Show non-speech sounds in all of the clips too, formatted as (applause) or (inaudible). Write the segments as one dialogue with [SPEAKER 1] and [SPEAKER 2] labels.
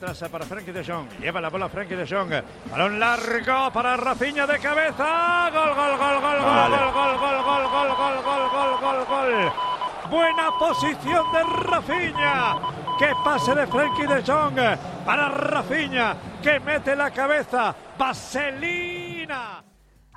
[SPEAKER 1] Atrás para Frankie de Jong. Lleva la bola Frankie de Jong. Balón largo para Rafinha de cabeza. Gol, gol, gol, gol,
[SPEAKER 2] Vale.
[SPEAKER 1] gol, gol, gol, gol, gol, gol, gol, gol, gol, gol. Buena posición de Rafinha. Que pase de Frankie de Jong para Rafinha que mete la cabeza. Vaselina.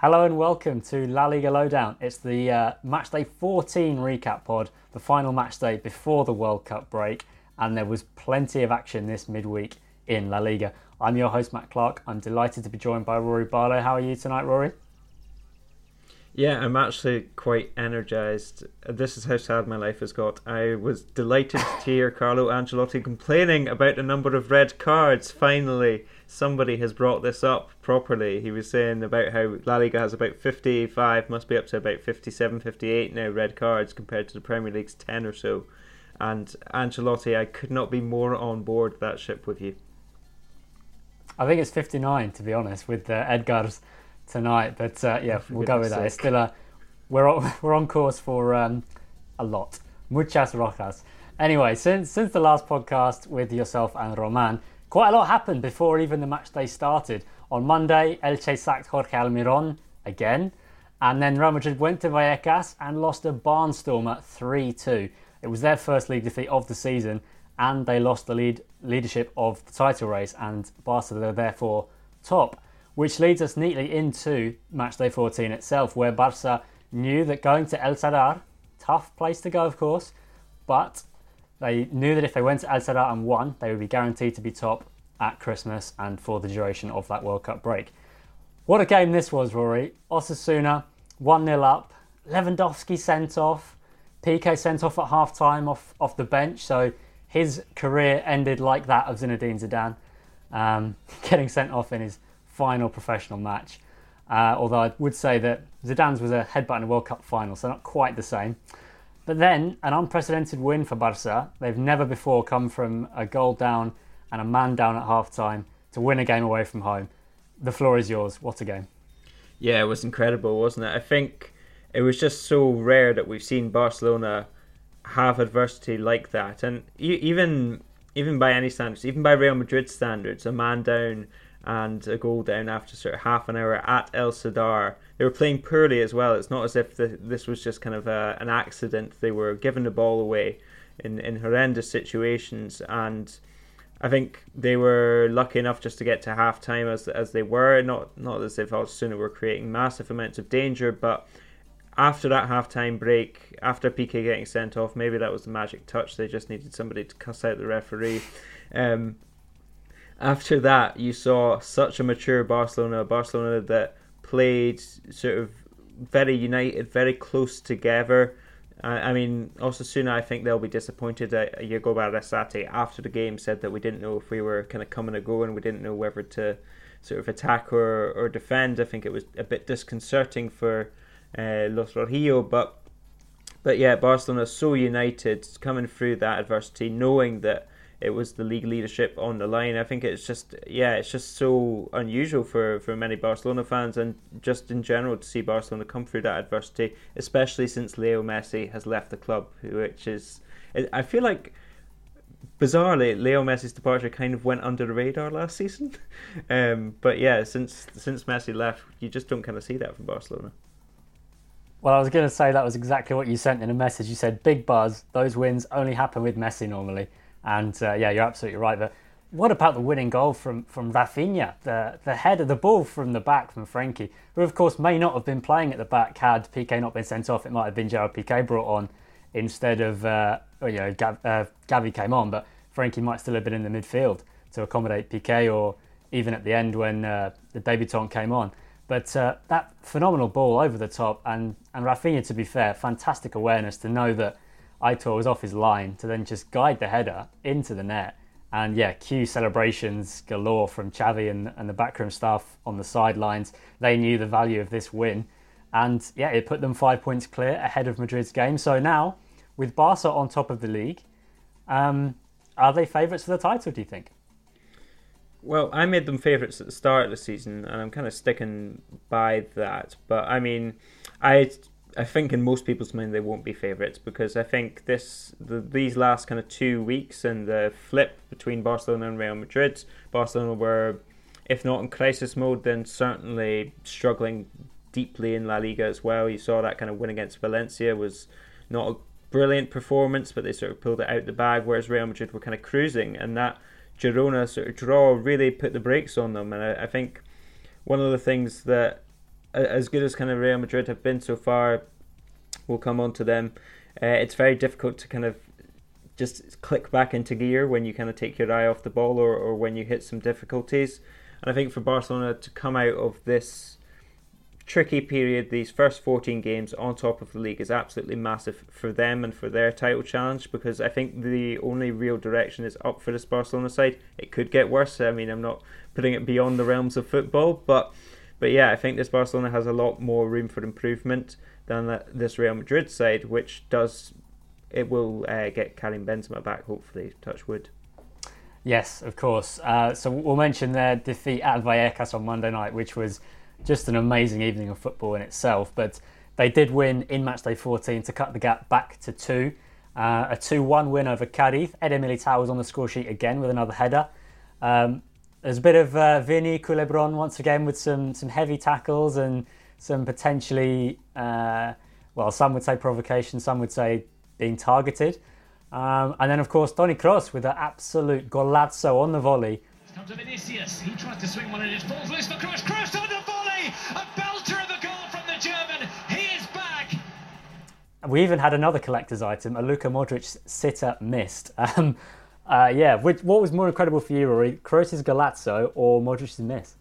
[SPEAKER 3] Hello and welcome to La Liga Lowdown. It's the uh, match day 14 recap pod, the final match day before the World Cup break, and there was plenty of action this midweek in La Liga. I'm your host Matt Clark. I'm delighted to be joined by Ruairidh Barlow. How are you tonight, Ruairidh?
[SPEAKER 2] Yeah, I'm actually quite energized. This is how sad my life has got. I was delighted to hear Carlo Ancelotti complaining about the number of red cards. Finally, somebody has brought this up properly. He was saying about how La Liga has about 55, must be up to about 57, 58 now red cards compared to the Premier League's 10 or so. And Ancelotti, I could not be more on board that ship with you.
[SPEAKER 3] I think it's 59 to be honest with uh, Edgar's tonight, but uh, yeah, (laughs) we'll go with that. It's still a we're on, (laughs) we're on course for um, a lot. Muchas rojas. Anyway, since since the last podcast with yourself and Roman, quite a lot happened before even the match day started. On Monday, Elche sacked Jorge Almiron again, and then Real Madrid went to Vallecas and lost a barnstormer 3-2. It was their first league defeat of the season, and they lost the lead leadership of the title race, and Barca are therefore top. Which leads us neatly into matchday 14 itself, where Barca knew that going to El Sadar, tough place to go, of course, but they knew that if they went to El Sadar and won, they would be guaranteed to be top at Christmas and for the duration of that World Cup break. What a game this was, Ruairidh. Osasuna 1 0 up, Lewandowski sent off, Piqué sent off at half time off, off the bench, so his career ended like that of Zinedine Zidane, um, (laughs) getting sent off in his final professional match. Uh, although I would say that Zidane's was a headbutt in a World Cup final, so not quite the same. But then, an unprecedented win for Barca. They've never before come from a goal down and a man down at half time to win a game away from home. The floor is yours. What a game.
[SPEAKER 2] Yeah, it was incredible, wasn't it? I think it was just so rare that we've seen Barcelona have adversity like that, and even even by any standards, even by Real Madrid standards, a man down and a goal down after sort of half an hour at El Sadar. They were playing poorly as well. It's not as if the, this was just kind of a, an accident. They were giving the ball away in, in horrendous situations, and I think they were lucky enough just to get to half time as as they were. Not not as if Osasuna were creating massive amounts of danger, but after that half time break, after Piqué getting sent off, maybe that was the magic touch. They just needed somebody to cuss out the referee. Um, after that, you saw such a mature Barcelona, Barcelona that played sort of very united, very close together. I mean, Osasuna, I think they'll be disappointed that Jagoba Arrasate after the game said that we didn't know if we were kind of coming or going. We didn't know whether to sort of attack or, or defend. I think it was a bit disconcerting for uh, Los Rojillo, but but yeah, Barcelona so united coming through that adversity, knowing that it was the league leadership on the line. I think it's just yeah, it's just so unusual for, for many Barcelona fans and just in general to see Barcelona come through that adversity, especially since Leo Messi has left the club, which is I feel like bizarrely, Leo Messi's departure kind of went under the radar last season. (laughs) Um, but yeah, since since Messi left, you just don't kind of see that from Barcelona.
[SPEAKER 3] Well, I was going to say that was exactly what you sent in a message. You said big buzz. Those wins only happen with Messi normally, and uh, yeah, you're absolutely right. But what about the winning goal from from Raphinha? The the head of the ball from the back from Frenkie, who of course may not have been playing at the back had Piqué not been sent off. It might have been Gerard Piqué brought on instead of uh, you know Gav, uh, Gavi came on, but Frenkie might still have been in the midfield to accommodate Piqué, or even at the end when uh, the debutant came on. But uh, that phenomenal ball over the top, and and Raphinha, to be fair, fantastic awareness to know that Aitor was off his line to then just guide the header into the net. And yeah, cue celebrations galore from Xavi and, and the backroom staff on the sidelines. They knew the value of this win. And yeah, it put them five points clear ahead of Madrid's game. So now, with Barca on top of the league, um, are they favourites for the title, do you think?
[SPEAKER 2] Well, I made them favourites at the start of the season, and I'm kind of sticking by that. But I mean, I I think in most people's mind they won't be favourites because I think this the, these last kind of two weeks and the flip between Barcelona and Real Madrid, Barcelona were, if not in crisis mode, then certainly struggling deeply in La Liga as well. You saw that kind of win against Valencia was not a brilliant performance, but they sort of pulled it out the bag. Whereas Real Madrid were kind of cruising, and that Girona sort of draw really put the brakes on them. And I, I think one of the things that, as good as kind of Real Madrid have been so far, we'll come on to them. Uh, it's very difficult to kind of just click back into gear when you kind of take your eye off the ball or, or when you hit some difficulties. And I think for Barcelona to come out of this tricky period, these first 14 games on top of the league is absolutely massive for them and for their title challenge because I think the only real direction is up for this Barcelona side. It could get worse. I mean, I'm not putting it beyond the realms of football, but but yeah, I think this Barcelona has a lot more room for improvement than this Real Madrid side, which does it will uh, get Karim Benzema back, hopefully. Touch wood.
[SPEAKER 3] Yes, of course. Uh, so we'll mention their defeat at Vallecas on Monday night, which was just an amazing evening of football in itself. But they did win in matchday 14 to cut the gap back to two. Uh, a 2 1 win over Cadiz. Eder Militao was on the score sheet again with another header. Um, there's a bit of uh, Vini Culebron once again with some, some heavy tackles and some potentially, uh, well, some would say provocation, some would say being targeted. Um, and then, of course, Toni Kroos with an absolute golazo on the volley. To Vinicius. He tries to swing one and it falls loose for Kroos. Kroos on the volley! A belter of a goal from the German. He is back. We even had another collector's item, a Luka Modric sitter missed. (laughs) Um, uh, yeah, which, what was more incredible for you, Ruairidh? Kroos' golazo or Modric's miss?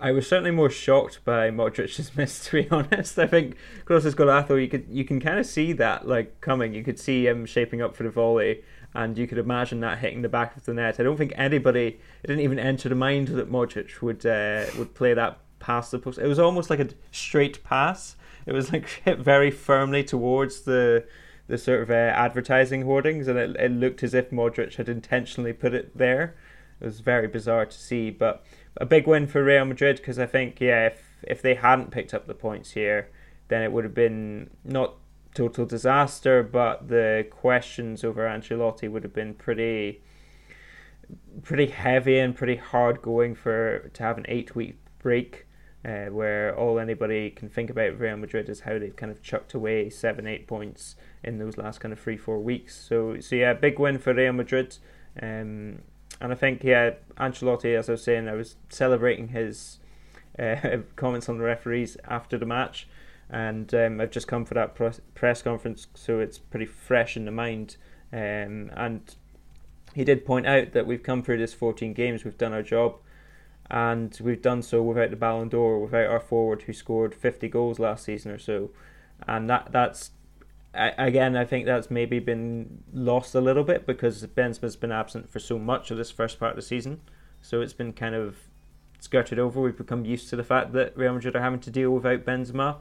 [SPEAKER 2] I was certainly more shocked by Modric's (laughs) miss, to be honest. I think Kroos' golazo, you could you can kind of see that like coming. You could see him shaping up for the volley, and you could imagine that hitting the back of the net. I don't think anybody it didn't even enter the mind that Modric would uh, would play that past the post. It was almost like a straight pass. It was (laughs) like hit very firmly towards the the sort of uh, advertising hoardings, and it, it looked as if Modric had intentionally put it there. It was very bizarre to see, but a big win for Real Madrid because I think yeah, if if they hadn't picked up the points here, then it would have been not total disaster, but the questions over Ancelotti would have been pretty pretty heavy and pretty hard going for to have an eight week break. Uh, where all anybody can think about Real Madrid is how they've kind of chucked away seven, eight points in those last kind of three, four weeks. So, so yeah, big win for Real Madrid. Um, and I think, yeah, Ancelotti, as I was saying, I was celebrating his uh, (laughs) comments on the referees after the match, and um, I've just come for that press conference, so it's pretty fresh in the mind. Um, and he did point out that we've come through this 14 games, we've done our job, and we've done so without the Ballon d'Or, without our forward who scored 50 goals last season or so, and that that's again, I think that's maybe been lost a little bit because Benzema's been absent for so much of this first part of the season. So it's been kind of skirted over. We've become used to the fact that Real Madrid are having to deal without Benzema.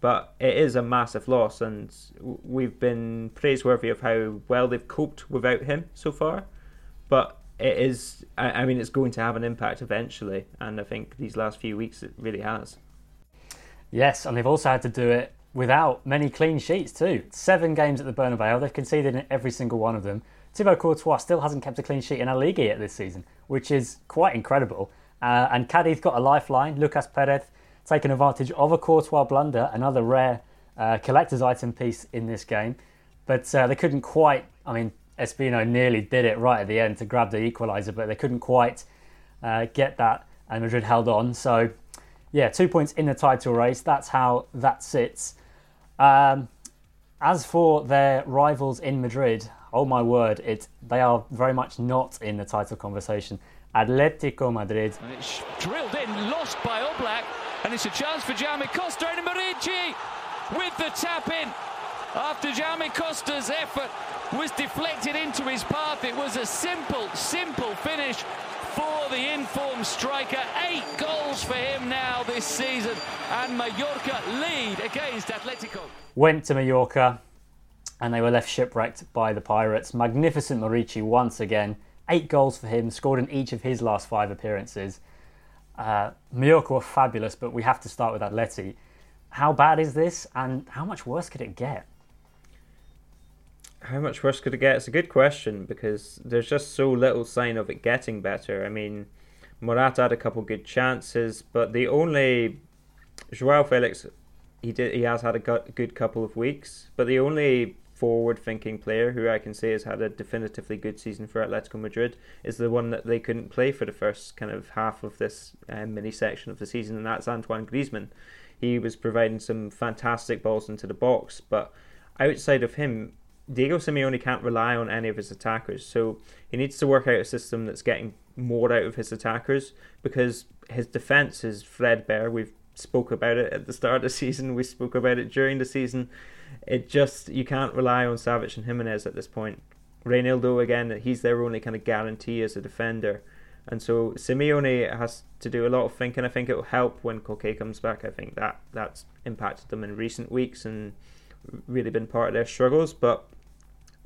[SPEAKER 2] But it is a massive loss, and we've been praiseworthy of how well they've coped without him so far. But it is, I mean, it's going to have an impact eventually, and I think these last few weeks it really has.
[SPEAKER 3] Yes, and they've also had to do it without many clean sheets too. Seven games at the Bernabeu, they've conceded in every single one of them. Thibaut Courtois still hasn't kept a clean sheet in a Liga yet this season, which is quite incredible. Uh, and Cadiz got a lifeline. Lucas Perez taking advantage of a Courtois blunder, another rare uh, collector's item piece in this game. But uh, they couldn't quite, I mean, Espino nearly did it right at the end to grab the equaliser, but they couldn't quite uh, get that, and Madrid held on. So, yeah, two points in the title race. That's how that sits. Um, as for their rivals in Madrid, oh my word, it they are very much not in the title conversation. Atletico Madrid.
[SPEAKER 4] And it's drilled in, lost by Oblak, and it's a chance for Jaume Costa and Muriqi with the tap in. After Jaume Costa's effort was deflected into his path, it was a simple, simple finish for the informed striker. Eight goals for him now this season, and Mallorca lead against Atletico.
[SPEAKER 3] Went to Mallorca, and they were left shipwrecked by the Pirates. Magnificent Muriqi once again. Eight goals for him, scored in each of his last five appearances. Uh, Mallorca were fabulous, but we have to start with Atleti. How bad is this, and how much worse could it get?
[SPEAKER 2] How much worse could it get? It's a good question because there's just so little sign of it getting better. I mean, Morata had a couple good chances, but the only Joao Felix, he did he has had a good couple of weeks, but the only forward-thinking player who I can say has had a definitively good season for Atletico Madrid is the one that they couldn't play for the first kind of half of this uh, mini section of the season, and that's Antoine Griezmann. He was providing some fantastic balls into the box, but outside of him, Diego Simeone can't rely on any of his attackers, so he needs to work out a system that's getting more out of his attackers because his defense is threadbare. We've spoke about it at the start of the season. We spoke about it during the season. It just you can't rely on Savic and Jimenez at this point. Reinildo again, he's their only kind of guarantee as a defender. And so Simeone has to do a lot of thinking. I think it will help when Koke comes back. I think that that's impacted them in recent weeks and really been part of their struggles. But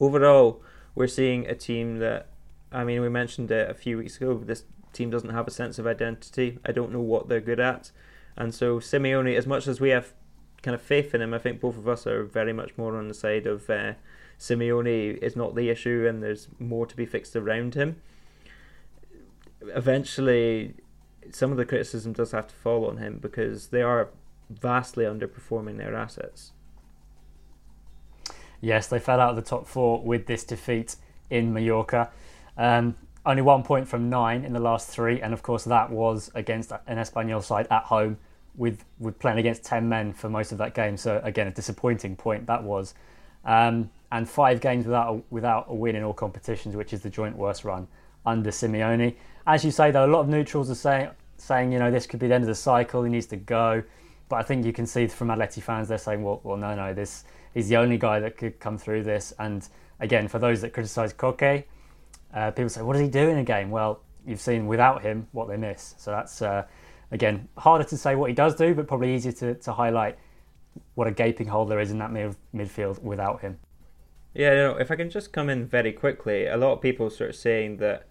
[SPEAKER 2] overall, we're seeing a team that, I mean, we mentioned it a few weeks ago. This team doesn't have a sense of identity. I don't know what they're good at. And so Simeone, as much as we have kind of faith in him, I think both of us are very much more on the side of uh, Simeone is not the issue and there's more to be fixed around him. Eventually, some of the criticism does have to fall on him because they are vastly underperforming their assets.
[SPEAKER 3] Yes, they fell out of the top four with this defeat in Mallorca. Um, only one point from nine in the last three, and of course that was against an Espanyol side at home, with with playing against ten men for most of that game. So again, a disappointing point that was, um, and five games without a, without a win in all competitions, which is the joint worst run under Simeone. As you say, though, a lot of neutrals are saying saying you know this could be the end of the cycle. He needs to go, but I think you can see from Atleti fans they're saying, well, well, no, no, this he's the only guy that could come through this. And again, for those that criticise Koke, uh, people say, what does he do in a game? Well, you've seen without him what they miss. So that's, uh, again, harder to say what he does do, but probably easier to, to highlight what a gaping hole there is in that mid- midfield without him.
[SPEAKER 2] Yeah, know, if I can just come in very quickly, a lot of people sort of saying that,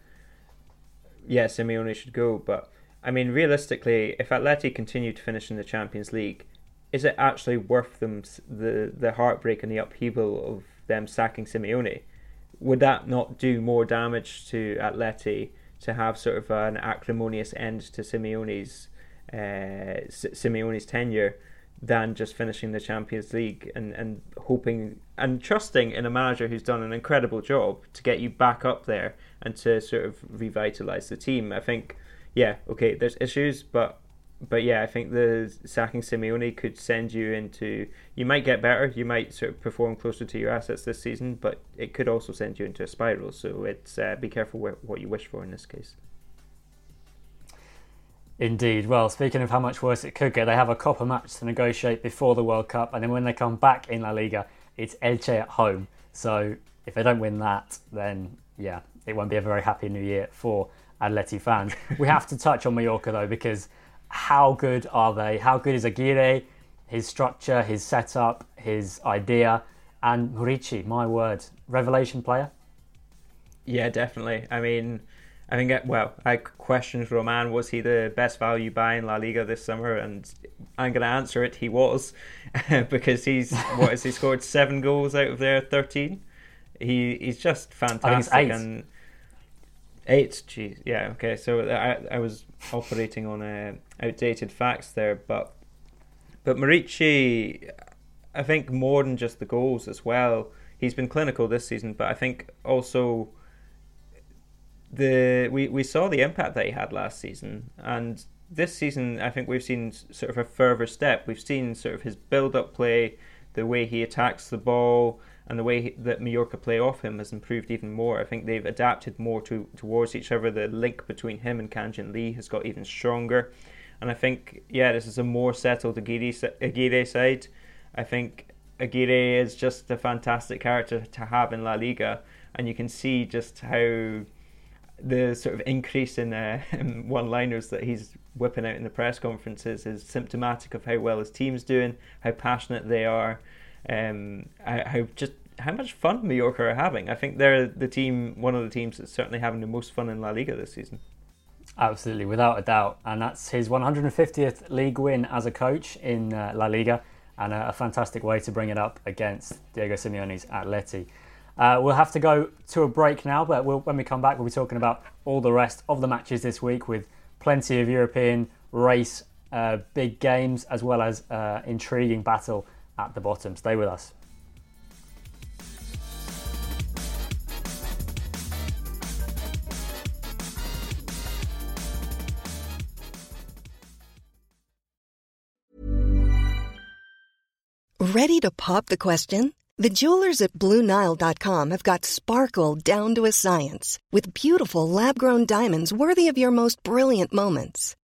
[SPEAKER 2] yeah, Simeone should go, but I mean, realistically, if Atleti continue to finish in the Champions League, is it actually worth them the the heartbreak and the upheaval of them sacking Simeone? Would that not do more damage to Atleti to have sort of an acrimonious end to Simeone's uh, Simeone's tenure than just finishing the Champions League and, and hoping and trusting in a manager who's done an incredible job to get you back up there and to sort of revitalize the team? I think, yeah, okay, there's issues, but but yeah, I think the sacking Simeone could send you into. You might get better. You might sort of perform closer to your assets this season, but it could also send you into a spiral. So it's uh, be careful what you wish for in this case.
[SPEAKER 3] Indeed. Well, speaking of how much worse it could get, they have a Copa match to negotiate before the World Cup, and then when they come back in La Liga, it's Elche at home. So if they don't win that, then yeah, it won't be a very happy New Year for Atleti fans. we have to touch on Mallorca though, because how good are they? How good is Aguirre? His structure, his setup, his idea, and Muriqi, my word, revelation player.
[SPEAKER 2] Yeah, definitely. I mean, I think uh, well, I questioned Roman. Was he the best value buy in La Liga this summer? And I'm going to answer it. He was, (laughs) because he's what has he scored (laughs) seven goals out of their thirteen He he's just oh, fantastic.
[SPEAKER 3] eight.
[SPEAKER 2] And eight, geez, yeah, okay. So I I was operating on uh, outdated facts there, but but Muriqi, I think more than just the goals as well. He's been clinical this season, but I think also the we, we saw the impact that he had last season, and this season I think we've seen sort of a further step. We've seen sort of his build-up play, the way he attacks the ball, and the way that Mallorca play off him has improved even more. I think they've adapted more to towards each other. The link between him and Kang-in Lee has got even stronger, and I think yeah, this is a more settled Aguirre, Aguirre side. I think Aguirre is just a fantastic character to have in La Liga, and you can see just how the sort of increase in uh, (laughs) one-liners that he's whipping out in the press conferences is symptomatic of how well his team's doing, how passionate they are, um, how just how much fun Mallorca are having. I think they're the team, one of the teams that's certainly having the most fun in La Liga this season.
[SPEAKER 3] Absolutely, without a doubt, and that's his 150th league win as a coach in uh, La Liga, and a, a fantastic way to bring it up against Diego Simeone's Atleti. Uh, we'll have to go to a break now, but we'll, when we come back, we'll be talking about all the rest of the matches this week with plenty of European race, uh, big games, as well as uh, intriguing battle at the bottom. Stay with us.
[SPEAKER 5] Ready to pop the question? The jewelers at BlueNile.com have got sparkle down to a science with beautiful lab grown diamonds worthy of your most brilliant moments.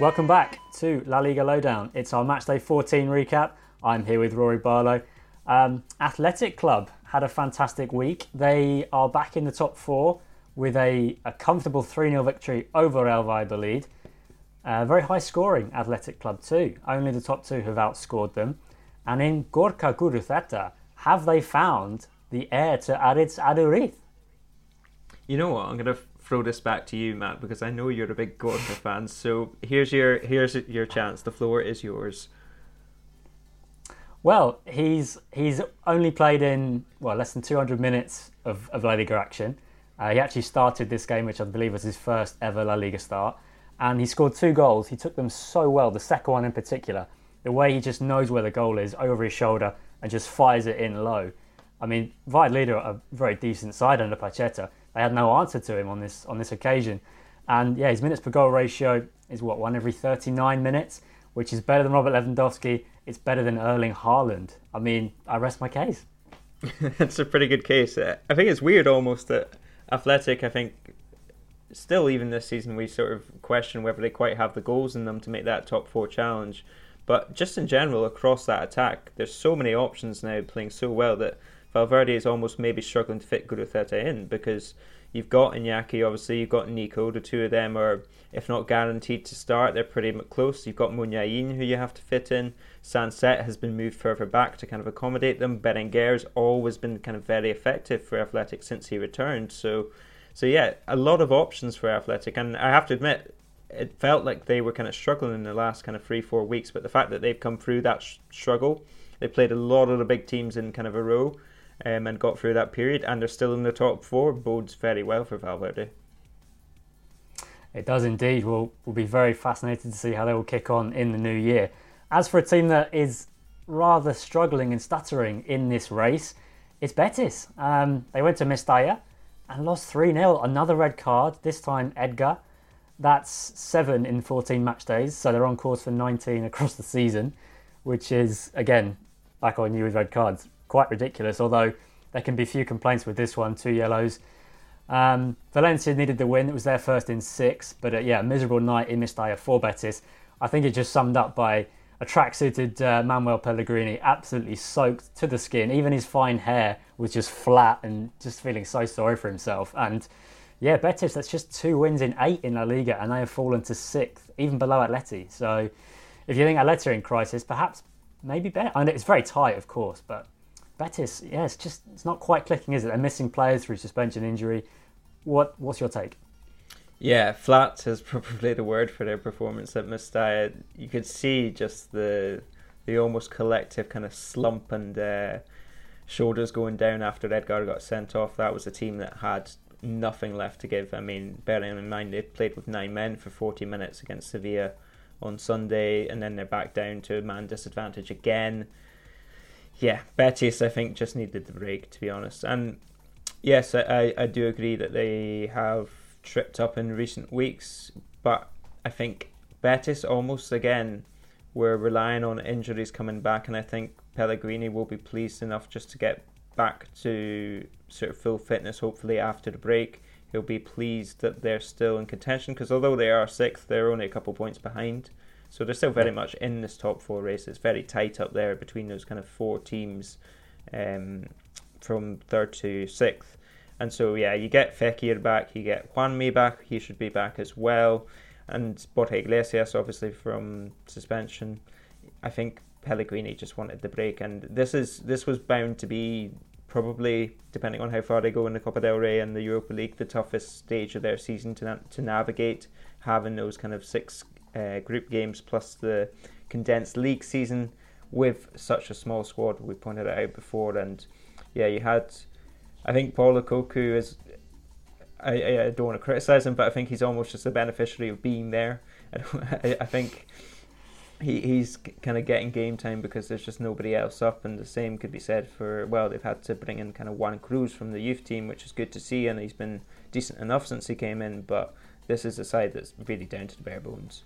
[SPEAKER 3] Welcome back to La Liga Lowdown. It's our matchday 14 recap. I'm here with Ruairidh Barlow. Um, Athletic Club had a fantastic week. They are back in the top four with a, a comfortable 3 0 victory over El Valladolid. Uh, very high scoring Athletic Club too. Only the top two have outscored them. And in Gorka Guruceta, have they found the heir to Aritz Aduriz?
[SPEAKER 2] You know what? I'm gonna throw this back to you, Matt, because I know you're a big Gorka fan. So here's your here's your chance. The floor is yours.
[SPEAKER 3] Well, he's he's only played in well less than 200 minutes of, of La Liga action. Uh, he actually started this game, which I believe was his first ever La Liga start, and he scored two goals. He took them so well. The second one in particular, the way he just knows where the goal is over his shoulder and just fires it in low. I mean, Valladolid are a very decent side under Pacheta. They had no answer to him on this on this occasion, and yeah, his minutes per goal ratio is what one every 39 minutes, which is better than Robert Lewandowski. It's better than Erling Haaland. I mean, I rest my case. (laughs)
[SPEAKER 2] That's a pretty good case. Uh, I think it's weird almost that Athletic. I think still even this season we sort of question whether they quite have the goals in them to make that top four challenge. But just in general, across that attack, there's so many options now playing so well that Valverde is almost maybe struggling to fit Guruceta in because you've got Iñaki, obviously, you've got Nico. The two of them are, if not guaranteed to start, they're pretty close. You've got Muniain, who you have to fit in. Sancet has been moved further back to kind of accommodate them. Berenguer's always been kind of very effective for Athletic since he returned. So, so yeah, a lot of options for Athletic. And I have to admit, it felt like they were kind of struggling in the last kind of three, four weeks. But the fact that they've come through that sh- struggle, they played a lot of the big teams in kind of a row um, and got through that period, and they're still in the top four, bodes very well for Valverde.
[SPEAKER 3] It does indeed. We'll, we'll be very fascinated to see how they will kick on in the new year. As for a team that is rather struggling and stuttering in this race, it's Betis. Um, they went to Mestalla and lost 3 0. Another red card, this time Edgar. That's seven in 14 match days, so they're on course for 19 across the season, which is, again, like I knew with red cards, quite ridiculous. Although there can be few complaints with this one, two yellows. Um, Valencia needed the win. It was their first in six, but uh, yeah, a miserable night in Mestalla for Betis. I think it just summed up by a track-suited uh, Manuel Pellegrini, absolutely soaked to the skin. Even his fine hair was just flat and just feeling so sorry for himself. And yeah, Betis, that's just two wins in eight in La Liga, and they have fallen to sixth, even below Atleti. So if you think Atleti are in crisis, perhaps maybe better. I mean, it's very tight, of course, but Betis, yeah, it's just it's not quite clicking, is it? They're missing players through suspension injury. What what's your take?
[SPEAKER 2] Yeah, flat is (laughs) probably the word for their performance at Mestalla. You could see just the the almost collective kind of slump and uh, shoulders going down after Edgar got sent off. That was a team that had nothing left to give. I mean, bearing in mind they played with nine men for 40 minutes against Sevilla on Sunday, and then they're back down to a man disadvantage again. Yeah, Betis, I think, just needed the break, to be honest. And yes, I, I do agree that they have tripped up in recent weeks, but I think Betis almost again were relying on injuries coming back, and I think Pellegrini will be pleased enough just to get back to sort of full fitness. Hopefully after the break, he'll be pleased that they're still in contention because although they are sixth, they're only a couple points behind. So they're still very much in this top four race. It's very tight up there between those kind of four teams um, from third to sixth. And so, yeah, you get Fekir back, you get Juanmi back, he should be back as well. And Borja Iglesias, obviously, from suspension. I think Pellegrini just wanted the break, and this is this was bound to be probably, depending on how far they go in the Copa del Rey and the Europa League, the toughest stage of their season to na- to navigate. Having those kind of six uh, group games plus the condensed league season with such a small squad, we pointed it out before, and yeah, you had I think Paul Akouokou is. I, I don't want to criticize him, but I think he's almost just a beneficiary of being there. (laughs) I, I think he he's kind of getting game time because there's just nobody else up, and the same could be said for well, they've had to bring in kind of Juan Cruz from the youth team, which is good to see, and he's been decent enough since he came in. But this is a side that's really down to the bare bones.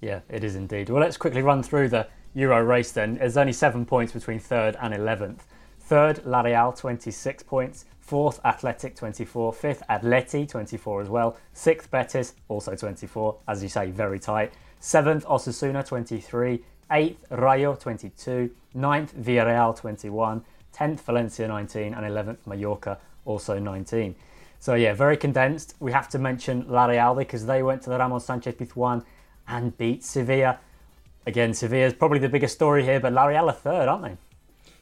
[SPEAKER 3] Yeah, it is indeed. Well, let's quickly run through the Euro race then. There's only seven points between third and eleventh. Third, La Real, 26 points. Fourth, Athletic, 24. Fifth, Atleti, 24 as well. Sixth, Betis, also 24. As you say, very tight. Seventh, Osasuna, 23. Eighth, Rayo, 22. Ninth, Villarreal, 21. Tenth, Valencia, 19. And 11th, Mallorca, also 19. So, yeah, very condensed. We have to mention La Real because they went to the Ramon Sanchez Pizjuan and beat Sevilla. Again, Sevilla is probably the biggest story here, but La Real are third, aren't they?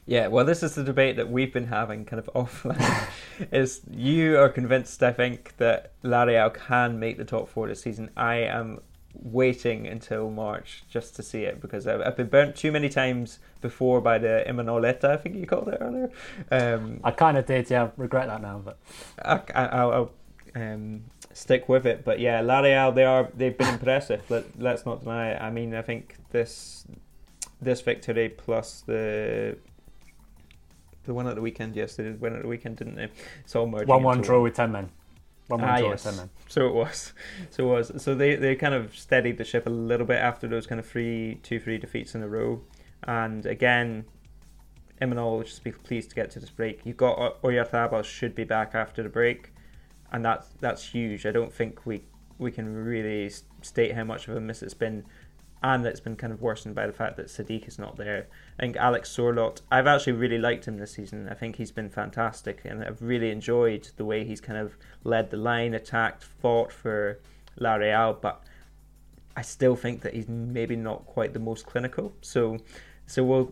[SPEAKER 2] Yeah, well, this is the debate that we've been having kind of (laughs) offline. is you are convinced, I think, that La Real can make the top four this season. I am waiting until March just to see it because I've, I've been burnt too many times before by the Imanoleta, I think you called it earlier. Um,
[SPEAKER 3] I kind of did, yeah. regret that now, but
[SPEAKER 2] I, will um, stick with it. But yeah, La Real, they are they've been impressive. Let, let's not deny it. I mean, I think this this victory plus the the one at the weekend. yesterday, did win at the weekend, didn't they? It's all merging.
[SPEAKER 3] One-one draw with ten men. One-one
[SPEAKER 2] ah,
[SPEAKER 3] draw
[SPEAKER 2] yes.
[SPEAKER 3] with ten men.
[SPEAKER 2] So it was. (laughs) So it was. So they they kind of steadied the ship a little bit after those kind of three, two, three defeats in a row, and again, Imanol will just be pleased to get to this break. You've got Oyarzabal should be back after the break, and that's that's huge. I don't think we we can really state how much of a miss it's been, and it's been kind of worsened by the fact that Sadiq is not there. I think Alex Sorloth, I've actually really liked him this season. I think he's been fantastic, and I've really enjoyed the way he's kind of led the line, attacked, fought for La Real, but I still think that he's maybe not quite the most clinical. So, so we'll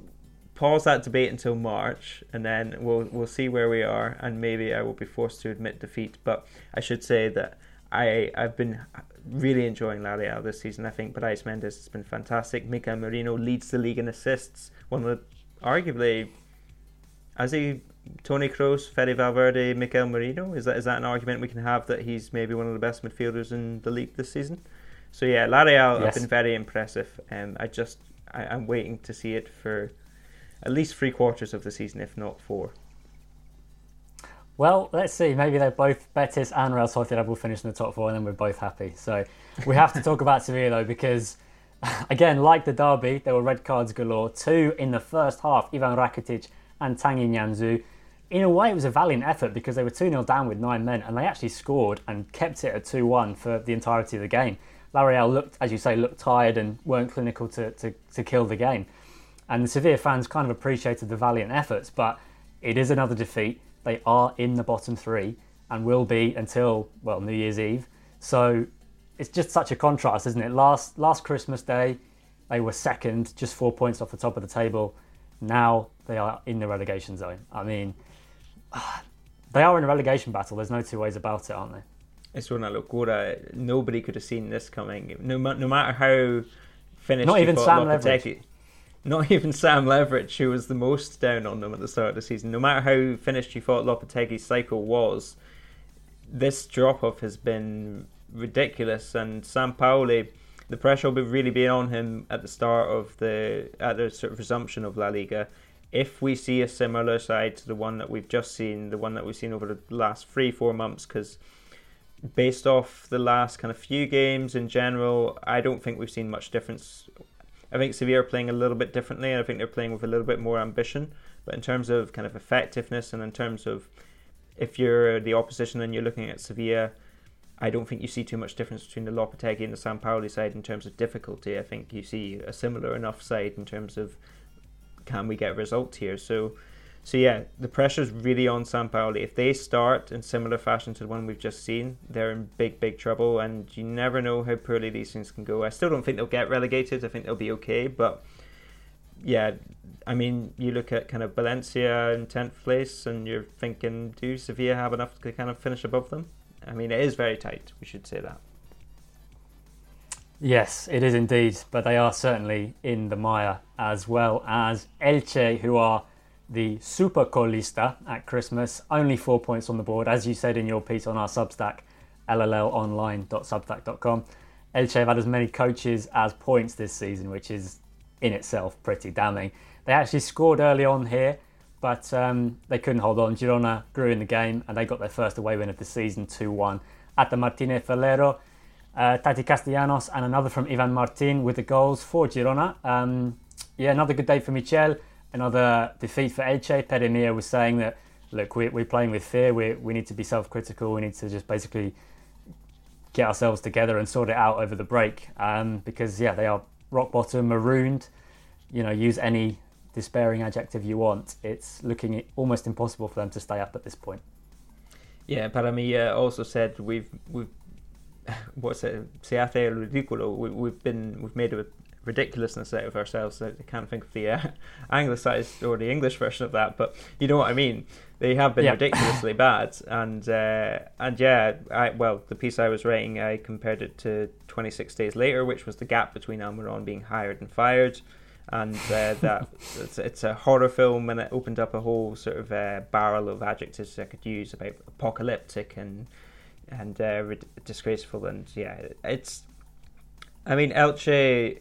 [SPEAKER 2] pause that debate until March, and then we'll we'll see where we are, and maybe I will be forced to admit defeat. But I should say that I I've been really enjoying La Real this season. I think Brais Méndez has been fantastic. Mikel Merino leads the league in assists. One of the arguably, as he Toni Kroos, Fede Valverde, Mikel Merino. Is that is that an argument we can have that he's maybe one of the best midfielders in the league this season? So yeah, La Real yes. have been very impressive. Um, I just I, I'm waiting to see it for at least three quarters of the season, if not four.
[SPEAKER 3] Well, let's see. Maybe they're both Betis and Real Sociedad will finish in the top four, and then we're both happy. So we have to talk about Sevilla though, because (laughs) again, like the derby, there were red cards galore. Two in the first half. Ivan Rakitic and Tanguy Nianzou. In a way, it was a valiant effort because they were 2 0 down with nine men, and they actually scored and kept it at 2 1 for the entirety of the game. La Real looked, as you say, looked tired and weren't clinical to, to, to kill the game. And the Sevilla fans kind of appreciated the valiant efforts, but it is another defeat. They are in the bottom three and will be until, well, New Year's Eve. So it's just such a contrast, isn't it? Last, last Christmas Day, they were second, just four points off the top of the table. Now they are in the relegation zone. I mean, (sighs) they are in a relegation battle. There's no two ways about it, aren't they?
[SPEAKER 2] It's una locura. Nobody could have seen this coming. No, no matter how finished.
[SPEAKER 3] Not even Sam Lopetegui
[SPEAKER 2] not even Sam Leveridge, who was the most down on them at the start of the season, no matter how finished you thought Lopetegui's cycle was, this drop off has been ridiculous. And Sampaoli, the pressure will be really be on him at the start of the at the sort of resumption of La Liga. If we see a similar side to the one that we've just seen, the one that we've seen over the last three four months, because based off the last kind of few games in general, I don't think we've seen much difference I think Sevilla are playing a little bit differently, and I think they're playing with a little bit more ambition. But in terms of kind of effectiveness, and in terms of if you're the opposition and you're looking at Sevilla, I don't think you see too much difference between the Lopetegui and the San Sampaoli side in terms of difficulty. I think you see a similar enough side in terms of can we get results here. So so yeah, the pressure's really on Sampaoli. If they start in similar fashion to the one we've just seen, they're in big, big trouble, and you never know how poorly these things can go. I still don't think they'll get relegated. I think they'll be okay, but yeah, I mean, you look at kind of Valencia in tenth place, and you're thinking, do Sevilla have enough to kind of finish above them? I mean, it is very tight. We should say that.
[SPEAKER 3] Yes, it is indeed, but they are certainly in the mire as well as Elche, who are the Super Colista at Christmas. Only four points on the board, as you said in your piece on our Substack, llonline.substack.com. Elche have had as many coaches as points this season, which is in itself pretty damning. They actually scored early on here, but um, they couldn't hold on. Girona grew in the game and they got their first away win of the season 2 1 at the Martinez Valero. Uh, Taty Castellanos and another from Ivan Martin with the goals for Girona. Um, yeah, another good day for Michel another defeat for Elche. Pere Milla was saying that, look, we're, we're playing with fear. We, we need to be self critical. We need to just basically get ourselves together and sort it out over the break. Um, because, yeah, they are rock bottom, marooned. You know, use any despairing adjective you want. It's looking almost impossible for them to stay up at this point.
[SPEAKER 2] Yeah, Pere also said we've we've (laughs) what's it? Se hace ridículo. We, we've been we've made a ridiculousness out of ourselves. I can't think of the uh, (laughs) anglicized or the English version of that, but you know what I mean. They have been yeah. (laughs) ridiculously bad, and uh, and yeah, I well, the piece I was writing, I compared it to 26 Days Later, which was the gap between Almiron being hired and fired, and uh, (laughs) that it's, it's, a horror film, and it opened up a whole sort of uh, barrel of adjectives I could use about apocalyptic and and uh, disgraceful, and yeah, it's. I mean, Elche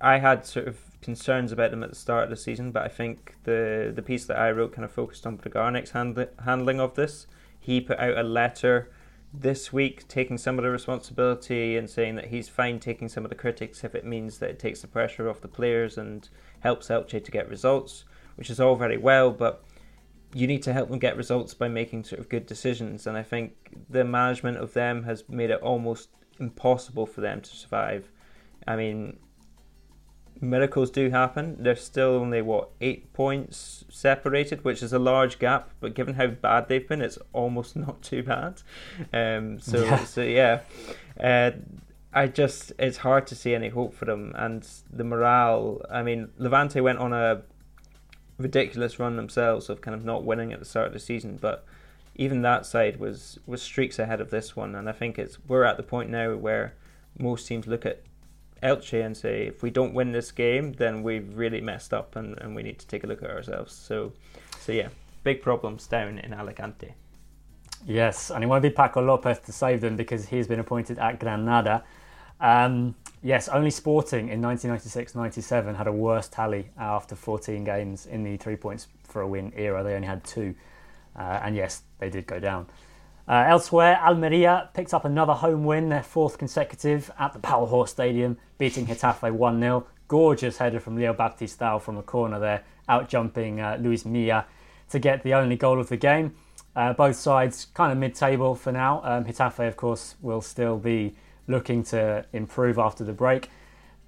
[SPEAKER 2] I had sort of concerns about them at the start of the season, but I think the the piece that I wrote kind of focused on Bragarnik's handli- handling of this. He put out a letter this week taking some of the responsibility and saying that he's fine taking some of the critics if it means that it takes the pressure off the players and helps Elche to get results. which is all very well, but you need to help them get results by making sort of good decisions. And I think the management of them has made it almost impossible for them to survive. I mean, miracles do happen. They're still only what eight points separated, which is a large gap. But given how bad they've been, it's almost (laughs) not too bad. Um, so yeah. so yeah, uh, I just it's hard to see any hope for them. And the morale. I mean, Levante went on a ridiculous run themselves of kind of not winning at the start of the season, but even that side was was streaks ahead of this one. And I think it's we're at the point now where most teams look at Elche and say, if we don't win this game, then we've really messed up and, and we need to take a look at ourselves. So, so yeah, big problems down in Alicante.
[SPEAKER 3] Yes, and it won't be Paco Lopez to save them because he's been appointed at Granada. Um, yes, only Sporting in 1996-97 had a worse tally after 14 games in the three points for a win era. They only had two, uh, and yes, they did go down. Uh, elsewhere, Almeria picked up another home win, their fourth consecutive at the Powerhorse Stadium, beating Getafe 1 0. Gorgeous header from Leo Baptistao from a corner there, out jumping uh, Luis Milla to get the only goal of the game. Uh, both sides kind of mid table for now. Um, Getafe, of course, will still be looking to improve after the break.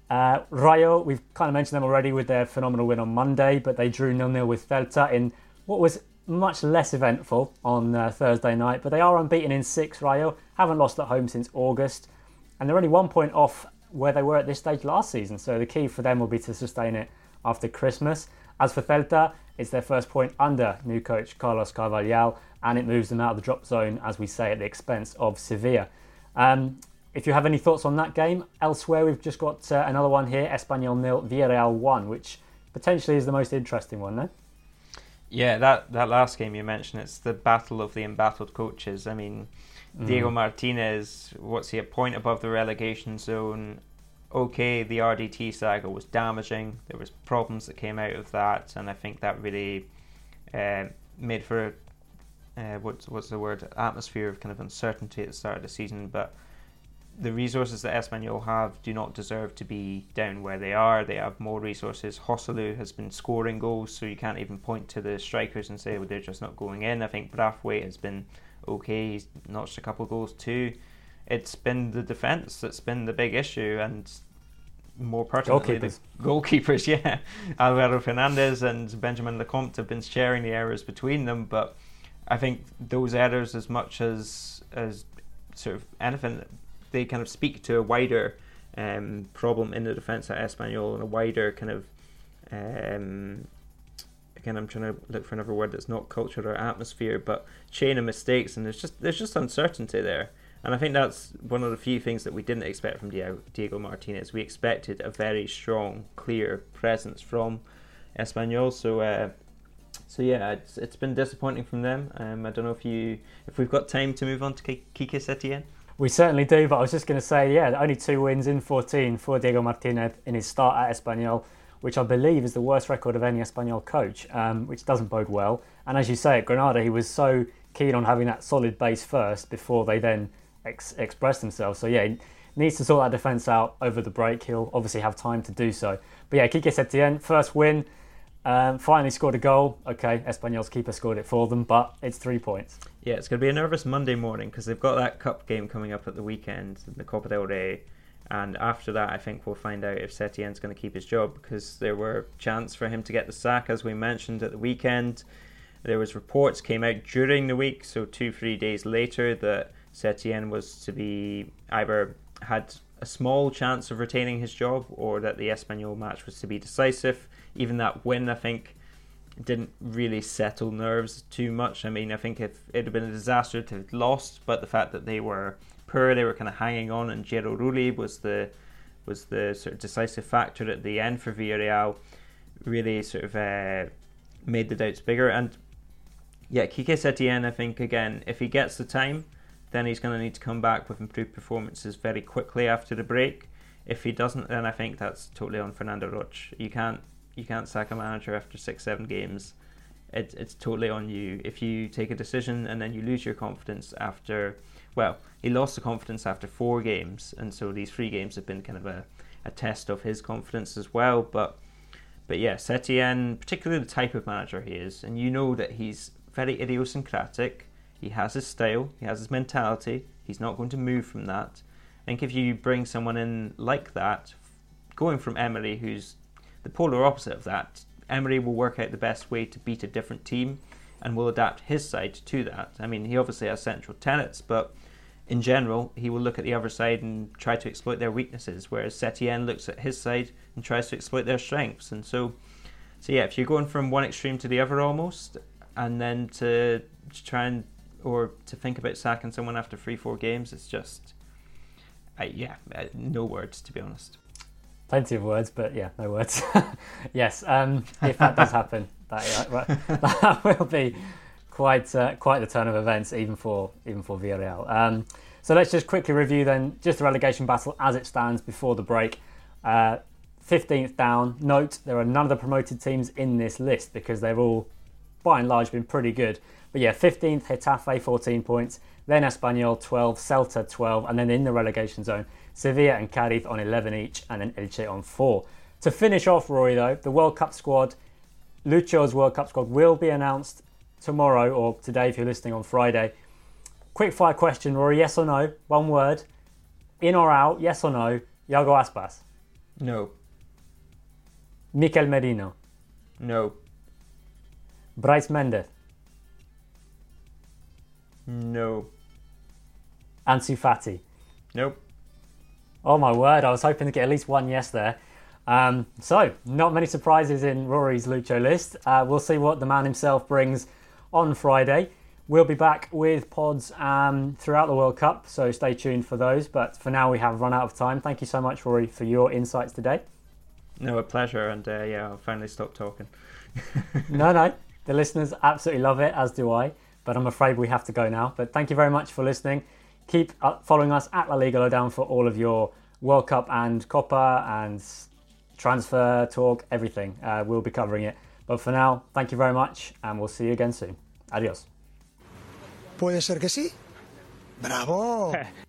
[SPEAKER 3] Uh, Rayo, we've kind of mentioned them already with their phenomenal win on Monday, but they drew 0 0 with Celta in what was much less eventful on uh, Thursday night, but they are unbeaten in six. Rayo haven't lost at home since August, and they're only one point off where they were at this stage last season. So the key for them will be to sustain it after Christmas. As for Celta, it's their first point under new coach Carlos Carvalhal, and it moves them out of the drop zone, as we say, at the expense of Sevilla. Um, if you have any thoughts on that game, elsewhere we've just got uh, another one here: Espanyol nil, Villarreal one, which potentially is the most interesting one, no?
[SPEAKER 2] Yeah, that, that last game you mentioned, it's the battle of the embattled coaches. I mean, mm. Diego Martinez, what's he, a point above the relegation zone? Okay, the RDT saga was damaging. There was problems that came out of that, and I think that really uh, made for uh, what's what's the word atmosphere of kind of uncertainty at the start of the season. But the resources that Espanyol have do not deserve to be down where they are. They have more resources. Joselu has been scoring goals, so you can't even point to the strikers and say well, they're just not going in. I think Braithwaite has been okay. He's notched a couple of goals too. It's been the defence that's been the big issue, and more pertinently,
[SPEAKER 3] goalkeepers.
[SPEAKER 2] the goalkeepers. (laughs) Yeah, Alvaro Fernandez and Benjamin Lecomte have been sharing the errors between them, but I think those errors, as much as as sort of anything they kind of speak to a wider um, problem in the defence at Espanyol and a wider kind of um, again I'm trying to look for another word that's not culture or atmosphere, but chain of mistakes and there's just there's just uncertainty there. And I think that's one of the few things that we didn't expect from Diego Martinez. We expected a very strong, clear presence from Espanyol. So, uh, so yeah, it's it's been disappointing from them. Um, I don't know if you if we've got time to move on to Quique Setien.
[SPEAKER 3] We certainly do, but I was just going to say, yeah, only two wins in 14 for Diego Martinez in his start at Espanyol, which I believe is the worst record of any Espanyol coach, um, which doesn't bode well. And as you say, at Granada, he was so keen on having that solid base first before they then ex- express themselves. So, yeah, needs to sort that defence out over the break. He'll obviously have time to do so. But yeah, Quique Setien, first win. Um, finally scored a goal. Okay, Espanyol's keeper scored it for them, but it's three points.
[SPEAKER 2] Yeah, it's going to be a nervous Monday morning because they've got that cup game coming up at the weekend, the Copa del Rey. And after that, I think we'll find out if Setien's going to keep his job because there were chance for him to get the sack, as we mentioned at the weekend. There was reports came out during the week, so two, three days later, that Setien was to be either had a small chance of retaining his job or that the Espanyol match was to be decisive even that win, I think, didn't really settle nerves too much. I mean, I think if it had been a disaster to have lost, but the fact that they were poor, they were kind of hanging on, and Gero Rulli was the was the sort of decisive factor at the end for Villarreal, really sort of uh, made the doubts bigger. And yeah, Quique Setien, I think again, if he gets the time, then he's going to need to come back with improved performances very quickly after the break. If he doesn't, then I think that's totally on Fernando Roig. You can't you can't sack a manager after six, seven games. It, it's totally on you. If you take a decision and then you lose your confidence after, well, he lost the confidence after four games, and so these three games have been kind of a, a test of his confidence as well. But But yeah, Setien, particularly the type of manager he is, and you know that he's very idiosyncratic. He has his style, he has his mentality. He's not going to move from that. I think if you bring someone in like that, going from Emery, who's the polar opposite of that, Emery will work out the best way to beat a different team and will adapt his side to that. I mean, he obviously has central tenets, but in general, he will look at the other side and try to exploit their weaknesses, whereas Setien looks at his side and tries to exploit their strengths. And so, so yeah, if you're going from one extreme to the other almost, and then to, to try and or to think about sacking someone after three, four games, it's just, uh, yeah, uh, no words to be honest.
[SPEAKER 3] Plenty of words, but yeah, no words. (laughs) yes, um, if that does happen, that, (laughs) that will be quite uh, quite the turn of events, even for even for Villarreal. Um, so let's just quickly review then just the relegation battle as it stands before the break. Uh, 15th down. Note there are none of the promoted teams in this list because they've all, by and large, been pretty good. But yeah, 15th Getafe 14 points, then Espanyol 12, Celta 12, and then in the relegation zone, Sevilla and Cadiz on 11 each, and then Elche on 4. To finish off, Ruairidh, though, the World Cup squad, Lucho's World Cup squad will be announced tomorrow or today if you're listening on Friday. Quick fire question, Ruairidh, yes or no? One word. In or out, yes or no? Iago Aspas?
[SPEAKER 2] No.
[SPEAKER 3] Mikel Merino?
[SPEAKER 2] No.
[SPEAKER 3] Brais Méndez?
[SPEAKER 2] No.
[SPEAKER 3] Ansu Fati?
[SPEAKER 2] Nope.
[SPEAKER 3] Oh my word, I was hoping to get at least one yes there. Um, so, not many surprises in Ruairidh's Lucho list. Uh, we'll see what the man himself brings on Friday. We'll be back with pods um, throughout the World Cup, so stay tuned for those. But for now, we have run out of time. Thank you so much, Ruairidh, for your insights today.
[SPEAKER 2] No, a pleasure, and uh, yeah, I'll finally stop talking. (laughs)
[SPEAKER 3] no, no, the listeners absolutely love it, as do I. But I'm afraid we have to go now. But thank you very much for listening. Keep uh, following us at La Liga Lowdown for all of your World Cup and Copa and transfer talk, everything. Uh, we'll be covering it. But for now, thank you very much, and we'll see you again soon. Adios.
[SPEAKER 6] Puede ser que sí. Bravo. (laughs)